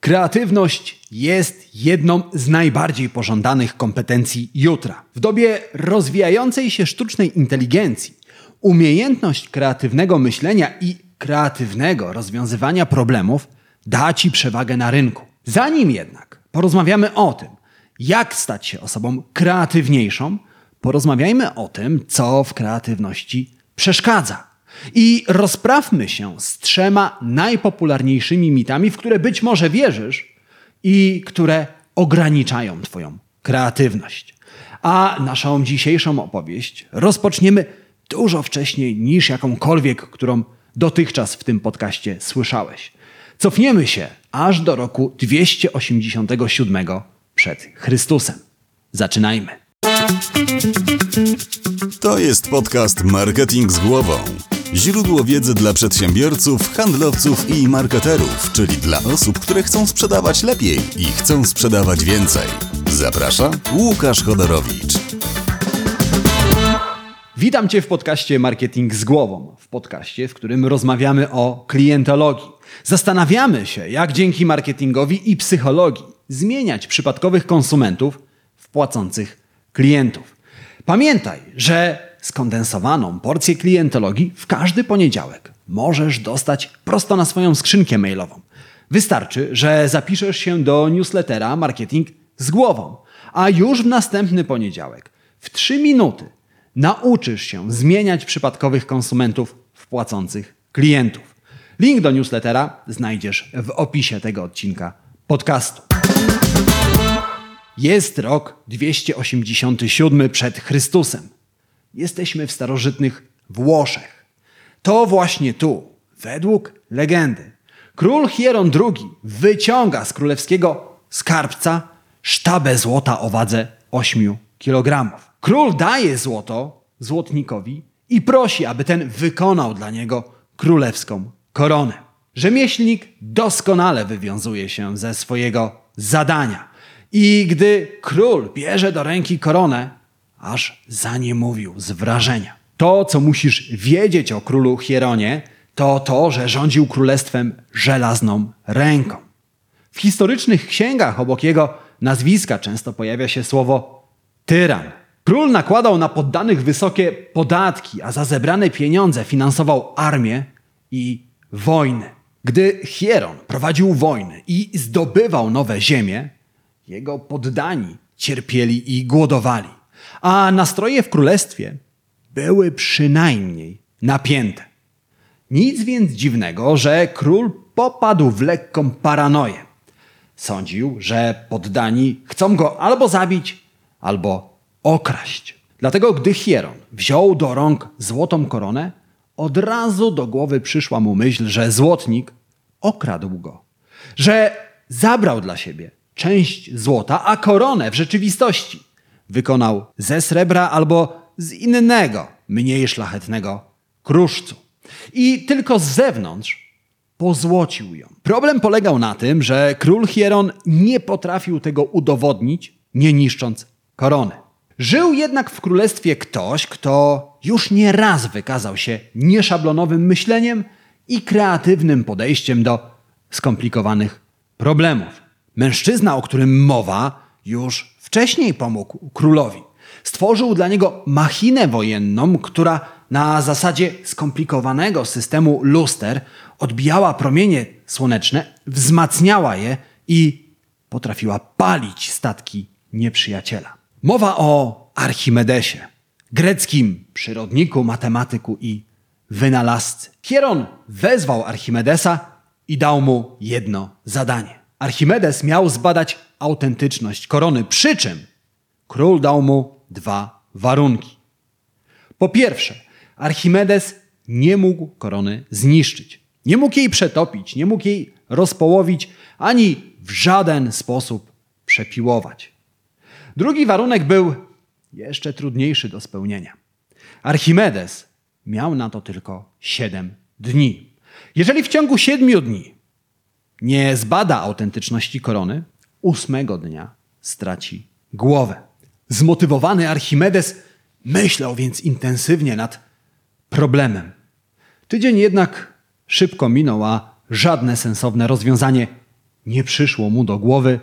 Kreatywność jest jedną z najbardziej pożądanych kompetencji jutra. W dobie rozwijającej się sztucznej inteligencji, umiejętność kreatywnego myślenia i kreatywnego rozwiązywania problemów da ci przewagę na rynku. Zanim jednak porozmawiamy o tym, jak stać się osobą kreatywniejszą, porozmawiajmy o tym, co w kreatywności przeszkadza. I rozprawmy się z trzema najpopularniejszymi mitami, w które być może wierzysz i które ograniczają Twoją kreatywność. A naszą dzisiejszą opowieść rozpoczniemy dużo wcześniej niż jakąkolwiek, którą dotychczas w tym podcaście słyszałeś. Cofniemy się aż do roku 287 przed Chrystusem. Zaczynajmy. To jest podcast Marketing z głową. Źródło wiedzy dla przedsiębiorców, handlowców i marketerów, czyli dla osób, które chcą sprzedawać lepiej i chcą sprzedawać więcej. Zaprasza Łukasz Chodorowicz. Witam Cię w podcaście Marketing z głową. W podcaście, w którym rozmawiamy o klientologii. Zastanawiamy się, jak dzięki marketingowi i psychologii zmieniać przypadkowych konsumentów w płacących klientów. Pamiętaj, że skondensowaną porcję klientologii w każdy poniedziałek możesz dostać prosto na swoją skrzynkę mailową. Wystarczy, że zapiszesz się do newslettera Marketing z głową, a już w następny poniedziałek w 3 minuty nauczysz się zmieniać przypadkowych konsumentów w płacących klientów. Link do newslettera znajdziesz w opisie tego odcinka podcastu. Jest rok 287 przed Chrystusem. Jesteśmy w starożytnych Włoszech. To właśnie tu, według legendy, król Hieron II wyciąga z królewskiego skarbca sztabę złota o wadze 8 kg. Król daje złoto złotnikowi i prosi, aby ten wykonał dla niego królewską koronę. Rzemieślnik doskonale wywiązuje się ze swojego zadania. I gdy król bierze do ręki koronę, aż za nie mówił z wrażenia. To, co musisz wiedzieć o królu Hieronie, to to, że rządził królestwem żelazną ręką. W historycznych księgach obok jego nazwiska często pojawia się słowo tyran. Król nakładał na poddanych wysokie podatki, a za zebrane pieniądze finansował armię i wojny. Gdy Hieron prowadził wojny i zdobywał nowe ziemie, jego poddani cierpieli i głodowali a nastroje w królestwie były przynajmniej napięte. Nic więc dziwnego, że król popadł w lekką paranoję. Sądził, że poddani chcą go albo zabić, albo okraść. Dlatego, gdy Hieron wziął do rąk złotą koronę, od razu do głowy przyszła mu myśl, że złotnik okradł go, że zabrał dla siebie część złota, a koronę w rzeczywistości wykonał ze srebra albo z innego, mniej szlachetnego kruszcu. I tylko z zewnątrz pozłocił ją. Problem polegał na tym, że król Hieron nie potrafił tego udowodnić, nie niszcząc korony. Żył jednak w królestwie ktoś, kto już nie raz wykazał się nieszablonowym myśleniem i kreatywnym podejściem do skomplikowanych problemów. Mężczyzna, o którym mowa, już wcześniej pomógł królowi. Stworzył dla niego machinę wojenną, która na zasadzie skomplikowanego systemu luster odbijała promienie słoneczne, wzmacniała je i potrafiła palić statki nieprzyjaciela. Mowa o Archimedesie, greckim przyrodniku, matematyku i wynalazcy. Hieron wezwał Archimedesa i dał mu jedno zadanie. Archimedes miał zbadać autentyczność korony, przy czym król dał mu dwa warunki. Po pierwsze, Archimedes nie mógł korony zniszczyć. Nie mógł jej przetopić, nie mógł jej rozpołowić, ani w żaden sposób przepiłować. Drugi warunek był jeszcze trudniejszy do spełnienia. Archimedes miał na to tylko siedem dni. Jeżeli w ciągu siedmiu dni nie zbada autentyczności korony, ósmego dnia straci głowę. Zmotywowany Archimedes myślał więc intensywnie nad problemem. Tydzień jednak szybko minął, a żadne sensowne rozwiązanie nie przyszło mu do głowy,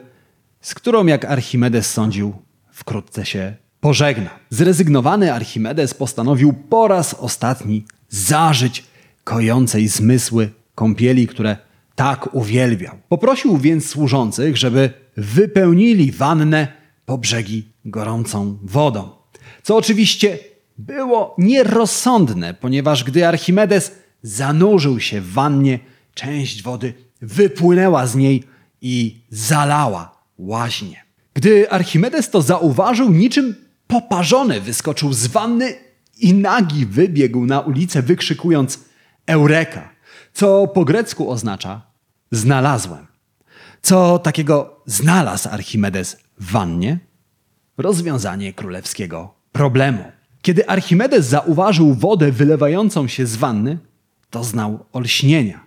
z którą, jak Archimedes sądził, wkrótce się pożegna. Zrezygnowany Archimedes postanowił po raz ostatni zażyć kojącej zmysły kąpieli, które tak uwielbiał. Poprosił więc służących, żeby wypełnili wannę po brzegi gorącą wodą. Co oczywiście było nierozsądne, ponieważ gdy Archimedes zanurzył się w wannie, część wody wypłynęła z niej i zalała łaźnię. Gdy Archimedes to zauważył, niczym poparzony wyskoczył z wanny i nagi wybiegł na ulicę, wykrzykując Eureka, co po grecku oznacza znalazłem. Co takiego znalazł Archimedes w wannie? Rozwiązanie królewskiego problemu. Kiedy Archimedes zauważył wodę wylewającą się z wanny, doznał olśnienia.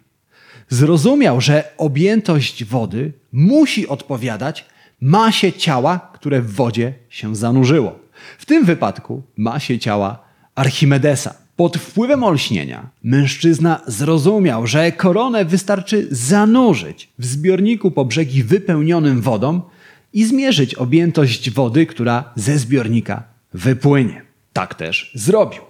Zrozumiał, że objętość wody musi odpowiadać masie ciała, które w wodzie się zanurzyło. W tym wypadku masie ciała Archimedesa. Pod wpływem olśnienia mężczyzna zrozumiał, że koronę wystarczy zanurzyć w zbiorniku po brzegi wypełnionym wodą i zmierzyć objętość wody, która ze zbiornika wypłynie. Tak też zrobił.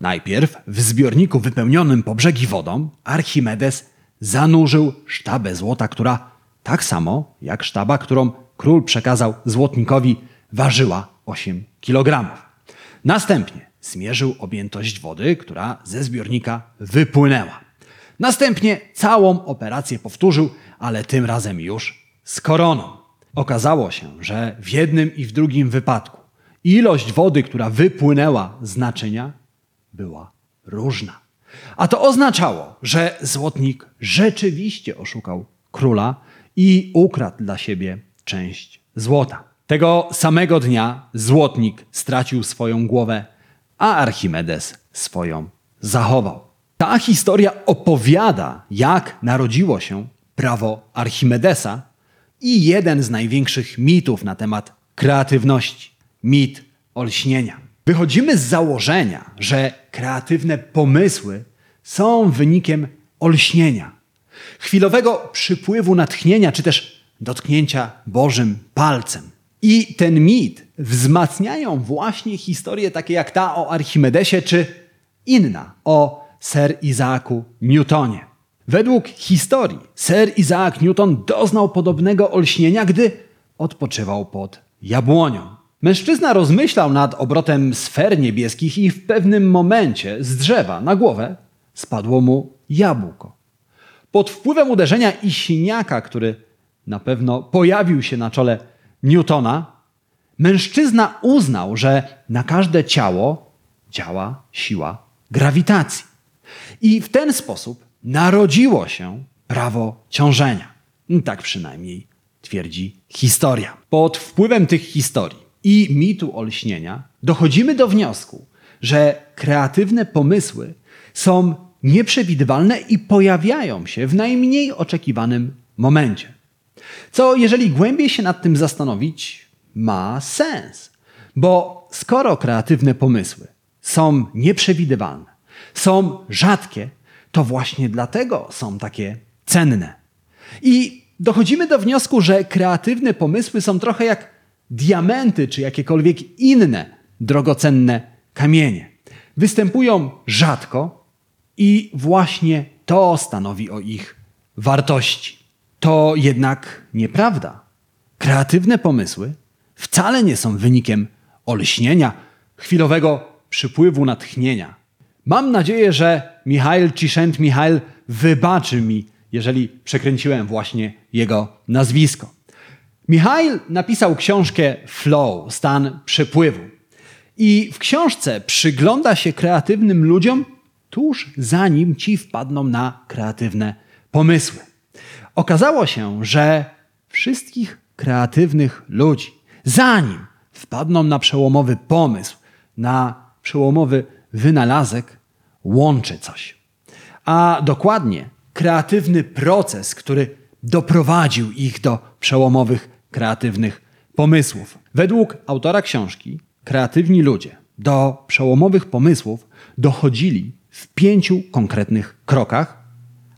Najpierw w zbiorniku wypełnionym po brzegi wodą Archimedes zanurzył sztabę złota, która tak samo jak sztaba, którą król przekazał złotnikowi, ważyła 8 kg. Następnie zmierzył objętość wody, która ze zbiornika wypłynęła. Następnie całą operację powtórzył, ale tym razem już z koroną. Okazało się, że w jednym i w drugim wypadku ilość wody, która wypłynęła z naczynia, była różna. A to oznaczało, że złotnik rzeczywiście oszukał króla i ukradł dla siebie część złota. Tego samego dnia złotnik stracił swoją głowę, a Archimedes swoją zachował. Ta historia opowiada, jak narodziło się prawo Archimedesa i jeden z największych mitów na temat kreatywności mit olśnienia. Wychodzimy z założenia, że kreatywne pomysły są wynikiem olśnienia, chwilowego przypływu natchnienia, czy też dotknięcia Bożym palcem. I ten mit wzmacniają właśnie historie takie jak ta o Archimedesie, czy inna o Sir Isaacu Newtonie. Według historii Sir Isaac Newton doznał podobnego olśnienia, gdy odpoczywał pod jabłonią. Mężczyzna rozmyślał nad obrotem sfer niebieskich i w pewnym momencie z drzewa na głowę spadło mu jabłko. Pod wpływem uderzenia i siniaka, który na pewno pojawił się na czole Newtona, mężczyzna uznał, że na każde ciało działa siła grawitacji. I w ten sposób narodziło się prawo ciążenia. Tak przynajmniej twierdzi historia. Pod wpływem tych historii i mitu olśnienia dochodzimy do wniosku, że kreatywne pomysły są nieprzewidywalne i pojawiają się w najmniej oczekiwanym momencie. Co, jeżeli głębiej się nad tym zastanowić, ma sens. Bo skoro kreatywne pomysły są nieprzewidywalne, są rzadkie, to właśnie dlatego są takie cenne. I dochodzimy do wniosku, że kreatywne pomysły są trochę jak diamenty czy jakiekolwiek inne drogocenne kamienie. Występują rzadko i właśnie to stanowi o ich wartości. To jednak nieprawda. Kreatywne pomysły wcale nie są wynikiem olśnienia, chwilowego przypływu natchnienia. Mam nadzieję, że Michael Ciszent Michael wybaczy mi, jeżeli przekręciłem właśnie jego nazwisko. Michail napisał książkę Flow, stan przepływu. I w książce przygląda się kreatywnym ludziom tuż zanim ci wpadną na kreatywne pomysły. Okazało się, że wszystkich kreatywnych ludzi, zanim wpadną na przełomowy pomysł, na przełomowy wynalazek, łączy coś. A dokładnie kreatywny proces, który doprowadził ich do przełomowych kreatywnych pomysłów. Według autora książki, kreatywni ludzie do przełomowych pomysłów dochodzili w pięciu konkretnych krokach,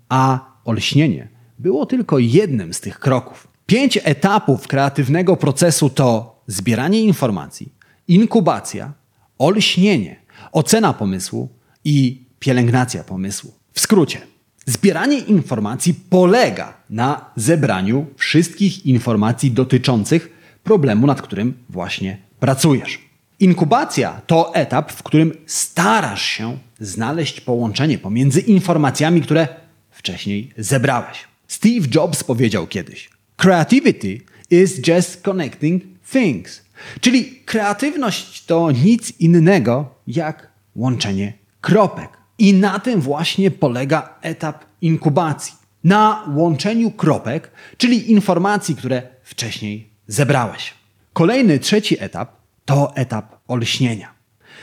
a olśnienie było tylko jednym z tych kroków. Pięć etapów kreatywnego procesu to zbieranie informacji, inkubacja, olśnienie, ocena pomysłu i pielęgnacja pomysłu. W skrócie, zbieranie informacji polega na zebraniu wszystkich informacji dotyczących problemu, nad którym właśnie pracujesz. Inkubacja to etap, w którym starasz się znaleźć połączenie pomiędzy informacjami, które wcześniej zebrałeś. Steve Jobs powiedział kiedyś: Creativity is just connecting things. Czyli kreatywność to nic innego jak łączenie kropek. I na tym właśnie polega etap inkubacji. Na łączeniu kropek, czyli informacji, które wcześniej zebrałeś. Kolejny, trzeci etap to etap olśnienia.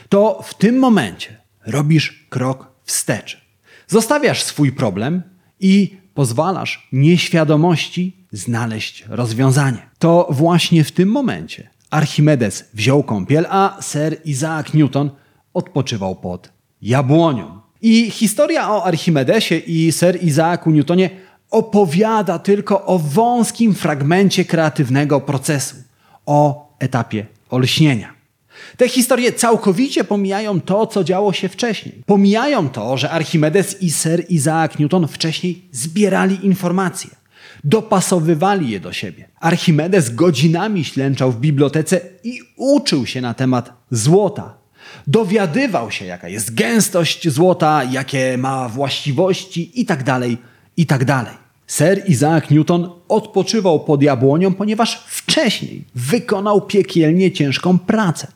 To w tym momencie robisz krok wstecz. Zostawiasz swój problem i pozwalasz nieświadomości znaleźć rozwiązanie. To właśnie w tym momencie Archimedes wziął kąpiel, a Sir Isaac Newton odpoczywał pod jabłonią. I historia o Archimedesie i Sir Isaacu Newtonie opowiada tylko o wąskim fragmencie kreatywnego procesu, o etapie olśnienia. Te historie całkowicie pomijają to, co działo się wcześniej. Pomijają to, że Archimedes i Sir Isaac Newton wcześniej zbierali informacje, dopasowywali je do siebie. Archimedes godzinami ślęczał w bibliotece i uczył się na temat złota. Dowiadywał się, jaka jest gęstość złota, jakie ma właściwości itd., itd. Sir Isaac Newton odpoczywał pod jabłonią, ponieważ wcześniej wykonał piekielnie ciężką pracę.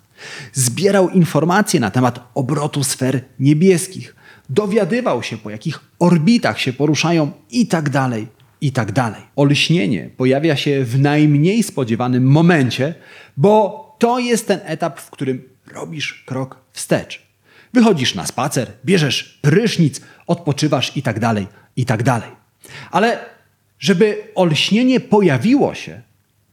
Zbierał informacje na temat obrotu sfer niebieskich, dowiadywał się, po jakich orbitach się poruszają i tak dalej, i tak dalej. Olśnienie pojawia się w najmniej spodziewanym momencie, bo to jest ten etap, w którym robisz krok wstecz. Wychodzisz na spacer, bierzesz prysznic, odpoczywasz i tak dalej, i tak dalej. Ale żeby olśnienie pojawiło się,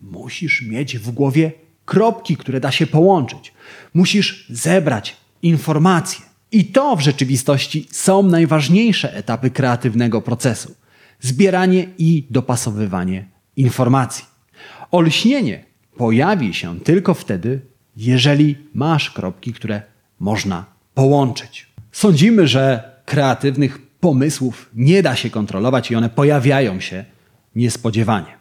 musisz mieć w głowie kropki, które da się połączyć. Musisz zebrać informacje. I to w rzeczywistości są najważniejsze etapy kreatywnego procesu: zbieranie i dopasowywanie informacji. Olśnienie pojawi się tylko wtedy, jeżeli masz kropki, które można połączyć. Sądzimy, że kreatywnych pomysłów nie da się kontrolować i one pojawiają się niespodziewanie.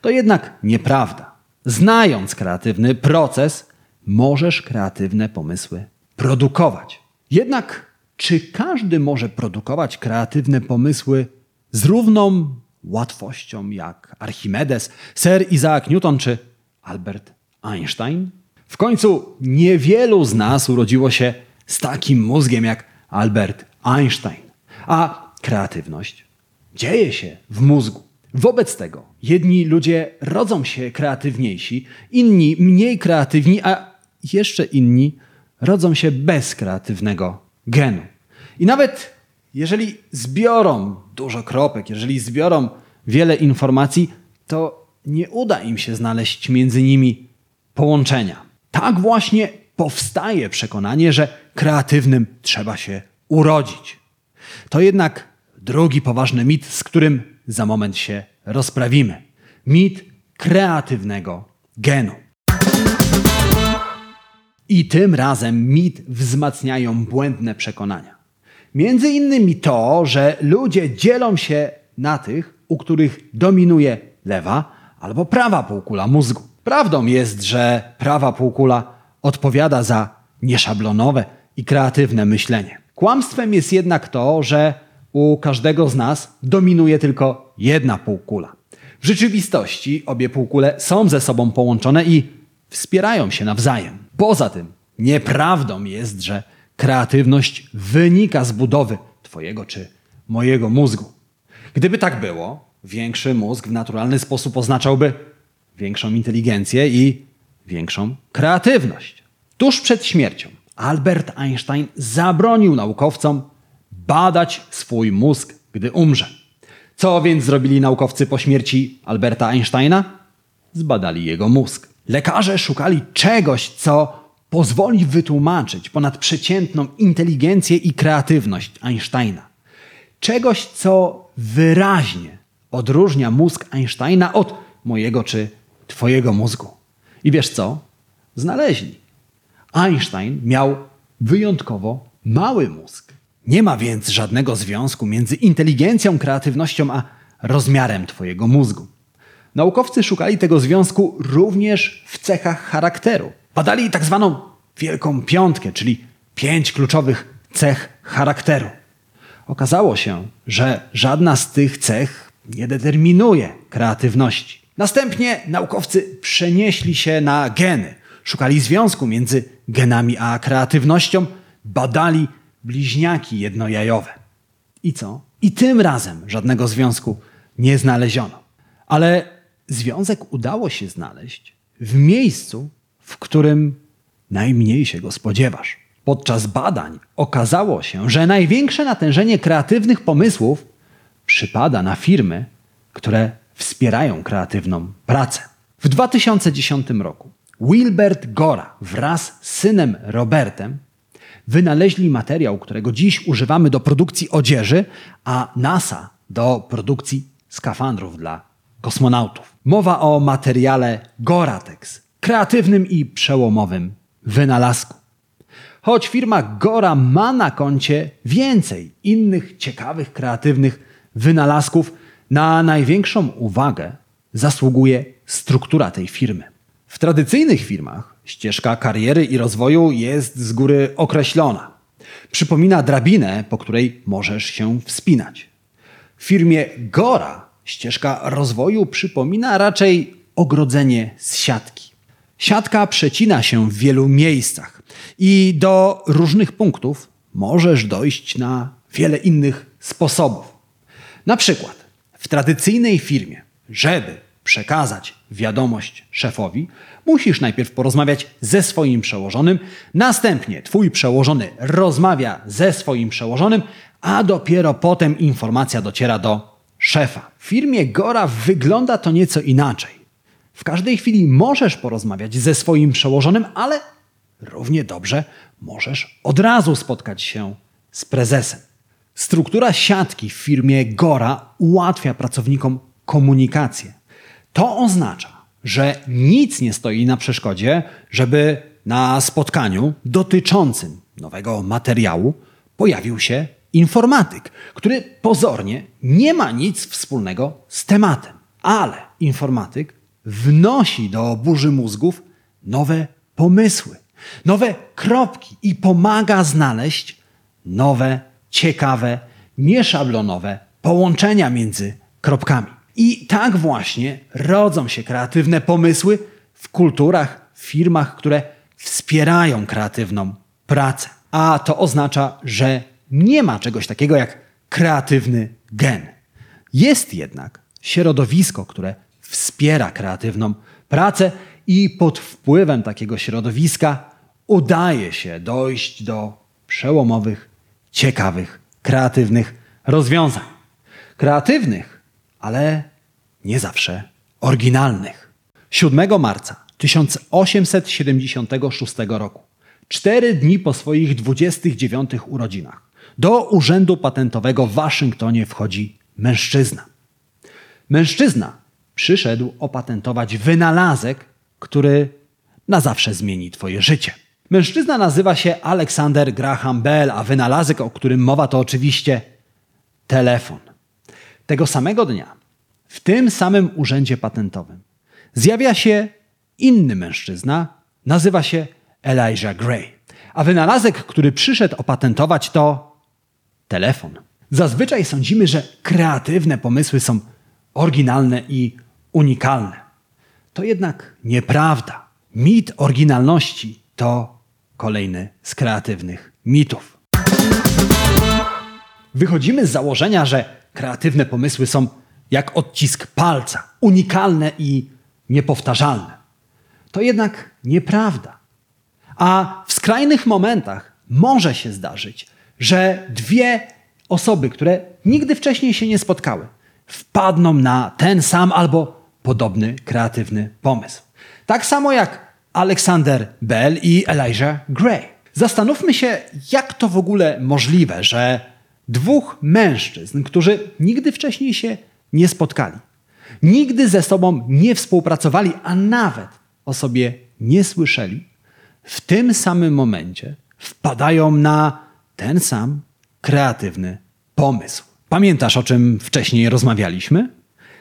To jednak nieprawda. Znając kreatywny proces, możesz kreatywne pomysły produkować. Jednak czy każdy może produkować kreatywne pomysły z równą łatwością jak Archimedes, Sir Isaac Newton czy Albert Einstein? W końcu niewielu z nas urodziło się z takim mózgiem jak Albert Einstein. A kreatywność dzieje się w mózgu. Wobec tego jedni ludzie rodzą się kreatywniejsi, inni mniej kreatywni, a jeszcze inni rodzą się bez kreatywnego genu. I nawet jeżeli zbiorą dużo kropek, jeżeli zbiorą wiele informacji, to nie uda im się znaleźć między nimi połączenia. Tak właśnie powstaje przekonanie, że kreatywnym trzeba się urodzić. To jednak drugi poważny mit, z którym za moment się rozprawimy. Mit kreatywnego genu. I tym razem mit wzmacniają błędne przekonania. Między innymi to, że ludzie dzielą się na tych, u których dominuje lewa albo prawa półkula mózgu. Prawdą jest, że prawa półkula odpowiada za nieszablonowe i kreatywne myślenie. Kłamstwem jest jednak to, że u każdego z nas dominuje tylko jedna półkula. W rzeczywistości obie półkule są ze sobą połączone i wspierają się nawzajem. Poza tym, nieprawdą jest, że kreatywność wynika z budowy Twojego czy mojego mózgu. Gdyby tak było, większy mózg w naturalny sposób oznaczałby większą inteligencję i większą kreatywność. Tuż przed śmiercią Albert Einstein zabronił naukowcom badać swój mózg, gdy umrze. Co więc zrobili naukowcy po śmierci Alberta Einsteina? Zbadali jego mózg. Lekarze szukali czegoś, co pozwoli wytłumaczyć ponadprzeciętną inteligencję i kreatywność Einsteina. Czegoś, co wyraźnie odróżnia mózg Einsteina od mojego czy twojego mózgu. I wiesz co? Znaleźli. Einstein miał wyjątkowo mały mózg. Nie ma więc żadnego związku między inteligencją, kreatywnością a rozmiarem twojego mózgu. Naukowcy szukali tego związku również w cechach charakteru. Badali tak zwaną wielką piątkę, czyli pięć kluczowych cech charakteru. Okazało się, że żadna z tych cech nie determinuje kreatywności. Następnie naukowcy przenieśli się na geny. Szukali związku między genami a kreatywnością, badali bliźniaki jednojajowe. I co? I tym razem żadnego związku nie znaleziono. Ale związek udało się znaleźć w miejscu, w którym najmniej się go spodziewasz. Podczas badań okazało się, że największe natężenie kreatywnych pomysłów przypada na firmy, które wspierają kreatywną pracę. W 2010 roku Wilbert Gora wraz z synem Robertem wynaleźli materiał, którego dziś używamy do produkcji odzieży, a NASA do produkcji skafandrów dla kosmonautów. Mowa o materiale Goratex, kreatywnym i przełomowym wynalazku. Choć firma Gora ma na koncie więcej innych ciekawych, kreatywnych wynalazków, na największą uwagę zasługuje struktura tej firmy. W tradycyjnych firmach ścieżka kariery i rozwoju jest z góry określona. Przypomina drabinę, po której możesz się wspinać. W firmie Gora ścieżka rozwoju przypomina raczej ogrodzenie z siatki. Siatka przecina się w wielu miejscach i do różnych punktów możesz dojść na wiele innych sposobów. Na przykład w tradycyjnej firmie, żeby przekazać wiadomość szefowi, musisz najpierw porozmawiać ze swoim przełożonym, następnie twój przełożony rozmawia ze swoim przełożonym, a dopiero potem informacja dociera do szefa. W firmie Gora wygląda to nieco inaczej. W każdej chwili możesz porozmawiać ze swoim przełożonym, ale równie dobrze możesz od razu spotkać się z prezesem. Struktura siatki w firmie Gora ułatwia pracownikom komunikację. To oznacza, że nic nie stoi na przeszkodzie, żeby na spotkaniu dotyczącym nowego materiału pojawił się informatyk, który pozornie nie ma nic wspólnego z tematem, ale informatyk wnosi do burzy mózgów nowe pomysły, nowe kropki i pomaga znaleźć nowe, ciekawe, nieszablonowe połączenia między kropkami. I tak właśnie rodzą się kreatywne pomysły w kulturach, firmach, które wspierają kreatywną pracę. A to oznacza, że nie ma czegoś takiego jak kreatywny gen. Jest jednak środowisko, które wspiera kreatywną pracę i pod wpływem takiego środowiska udaje się dojść do przełomowych, ciekawych, kreatywnych rozwiązań. Kreatywnych, ale nie zawsze oryginalnych. 7 marca 1876 roku, cztery dni po swoich 29 urodzinach, do Urzędu Patentowego w Waszyngtonie wchodzi mężczyzna. Mężczyzna przyszedł opatentować wynalazek, który na zawsze zmieni Twoje życie. Mężczyzna nazywa się Alexander Graham Bell, a wynalazek, o którym mowa, to oczywiście telefon. Tego samego dnia, w tym samym urzędzie patentowym, zjawia się inny mężczyzna, nazywa się Elijah Gray. A wynalazek, który przyszedł opatentować, to telefon. Zazwyczaj sądzimy, że kreatywne pomysły są oryginalne i unikalne. To jednak nieprawda. Mit oryginalności to kolejny z kreatywnych mitów. Wychodzimy z założenia, że kreatywne pomysły są jak odcisk palca, unikalne i niepowtarzalne. To jednak nieprawda. A w skrajnych momentach może się zdarzyć, że dwie osoby, które nigdy wcześniej się nie spotkały, wpadną na ten sam albo podobny kreatywny pomysł. Tak samo jak Alexander Bell i Elijah Gray. Zastanówmy się, jak to w ogóle możliwe, że dwóch mężczyzn, którzy nigdy wcześniej się nie spotkali. Nigdy ze sobą nie współpracowali, a nawet o sobie nie słyszeli. W tym samym momencie wpadają na ten sam kreatywny pomysł. Pamiętasz, o czym wcześniej rozmawialiśmy?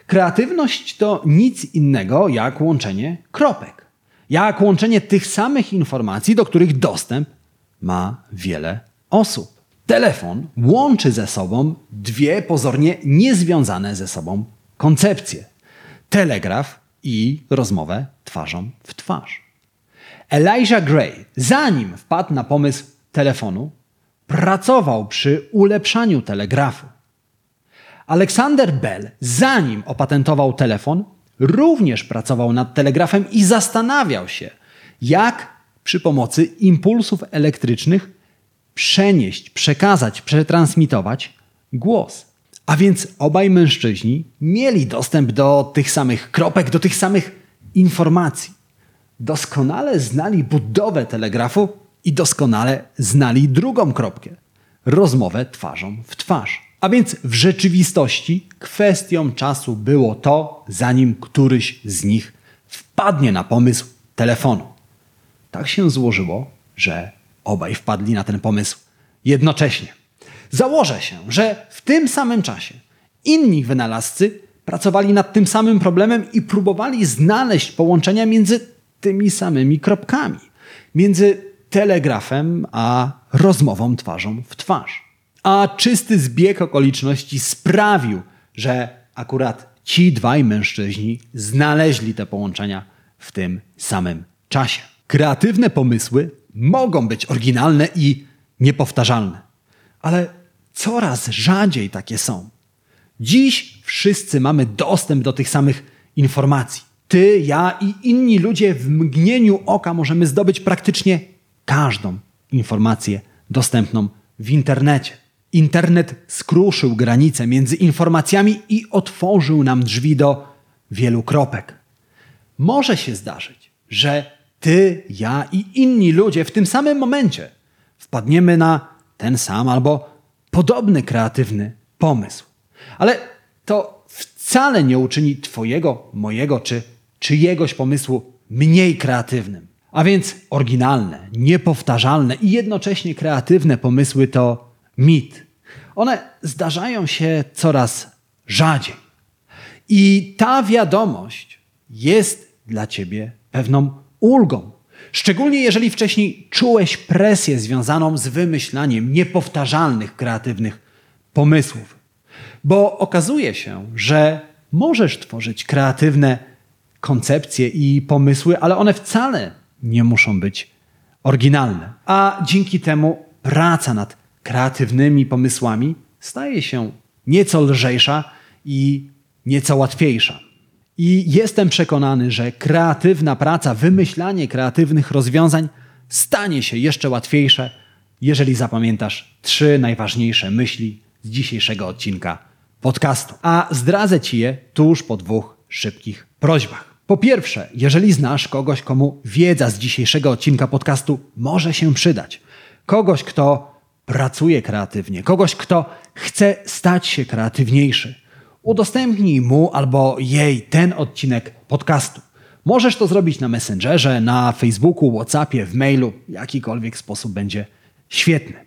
Kreatywność to nic innego jak łączenie kropek. Jak łączenie tych samych informacji, do których dostęp ma wiele osób. Telefon łączy ze sobą dwie pozornie niezwiązane ze sobą koncepcje: telegraf i rozmowę twarzą w twarz. Elijah Gray, zanim wpadł na pomysł telefonu, pracował przy ulepszaniu telegrafu. Alexander Bell, zanim opatentował telefon, również pracował nad telegrafem i zastanawiał się, jak przy pomocy impulsów elektrycznych przenieść, przekazać, przetransmitować głos. A więc obaj mężczyźni mieli dostęp do tych samych kropek, do tych samych informacji. Doskonale znali budowę telegrafu i doskonale znali drugą kropkę rozmowę twarzą w twarz. A więc w rzeczywistości kwestią czasu było to, zanim któryś z nich wpadnie na pomysł telefonu. Tak się złożyło, że obaj wpadli na ten pomysł jednocześnie. Założę się, że w tym samym czasie inni wynalazcy pracowali nad tym samym problemem i próbowali znaleźć połączenia między tymi samymi kropkami, między telegrafem a rozmową twarzą w twarz. A czysty zbieg okoliczności sprawił, że akurat ci dwaj mężczyźni znaleźli te połączenia w tym samym czasie. Kreatywne pomysły mogą być oryginalne i niepowtarzalne, ale coraz rzadziej takie są. Dziś wszyscy mamy dostęp do tych samych informacji. Ty, ja i inni ludzie w mgnieniu oka możemy zdobyć praktycznie każdą informację dostępną w internecie. Internet skruszył granice między informacjami i otworzył nam drzwi do wielu kropek. Może się zdarzyć, że ty, ja i inni ludzie w tym samym momencie wpadniemy na ten sam albo podobny kreatywny pomysł. Ale to wcale nie uczyni Twojego, mojego czy czyjegoś pomysłu mniej kreatywnym. A więc oryginalne, niepowtarzalne i jednocześnie kreatywne pomysły to mit. One zdarzają się coraz rzadziej. I ta wiadomość jest dla ciebie pewną ulgą. Szczególnie jeżeli wcześniej czułeś presję związaną z wymyślaniem niepowtarzalnych, kreatywnych pomysłów. Bo okazuje się, że możesz tworzyć kreatywne koncepcje i pomysły, ale one wcale nie muszą być oryginalne. A dzięki temu praca nad kreatywnymi pomysłami staje się nieco lżejsza i nieco łatwiejsza. I jestem przekonany, że kreatywna praca, wymyślanie kreatywnych rozwiązań stanie się jeszcze łatwiejsze, jeżeli zapamiętasz trzy najważniejsze myśli z dzisiejszego odcinka podcastu. A zdradzę ci je tuż po dwóch szybkich prośbach. Po pierwsze, jeżeli znasz kogoś, komu wiedza z dzisiejszego odcinka podcastu może się przydać, kogoś, kto pracuje kreatywnie, kogoś, kto chce stać się kreatywniejszy, udostępnij mu albo jej ten odcinek podcastu. Możesz to zrobić na Messengerze, na Facebooku, WhatsAppie, w mailu, jakikolwiek sposób będzie świetny.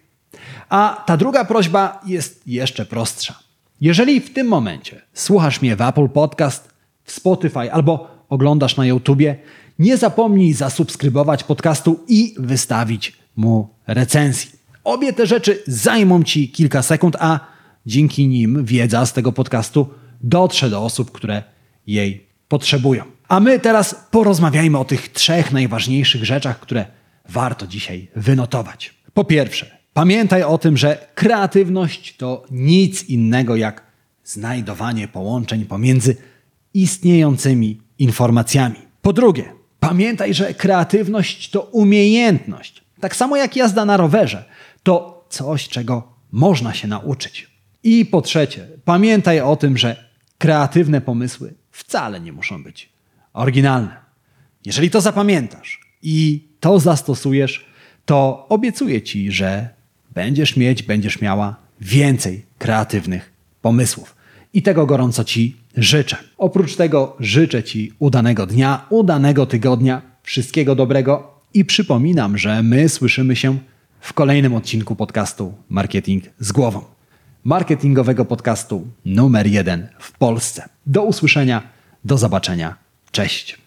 A ta druga prośba jest jeszcze prostsza. Jeżeli w tym momencie słuchasz mnie w Apple Podcast, w Spotify albo oglądasz na YouTubie, nie zapomnij zasubskrybować podcastu i wystawić mu recenzji. Obie te rzeczy zajmą Ci kilka sekund, a dzięki nim wiedza z tego podcastu dotrze do osób, które jej potrzebują. A my teraz porozmawiajmy o tych trzech najważniejszych rzeczach, które warto dzisiaj wynotować. Po pierwsze, pamiętaj o tym, że kreatywność to nic innego jak znajdowanie połączeń pomiędzy istniejącymi informacjami. Po drugie, pamiętaj, że kreatywność to umiejętność. Tak samo jak jazda na rowerze, to coś, czego można się nauczyć. I po trzecie, pamiętaj o tym, że kreatywne pomysły wcale nie muszą być oryginalne. Jeżeli to zapamiętasz i to zastosujesz, to obiecuję ci, że będziesz mieć, będziesz miała więcej kreatywnych pomysłów. I tego gorąco ci życzę. Oprócz tego życzę ci udanego dnia, udanego tygodnia, wszystkiego dobrego i przypominam, że my słyszymy się w kolejnym odcinku podcastu Marketing z głową marketingowego podcastu numer jeden w Polsce. Do usłyszenia, do zobaczenia. Cześć.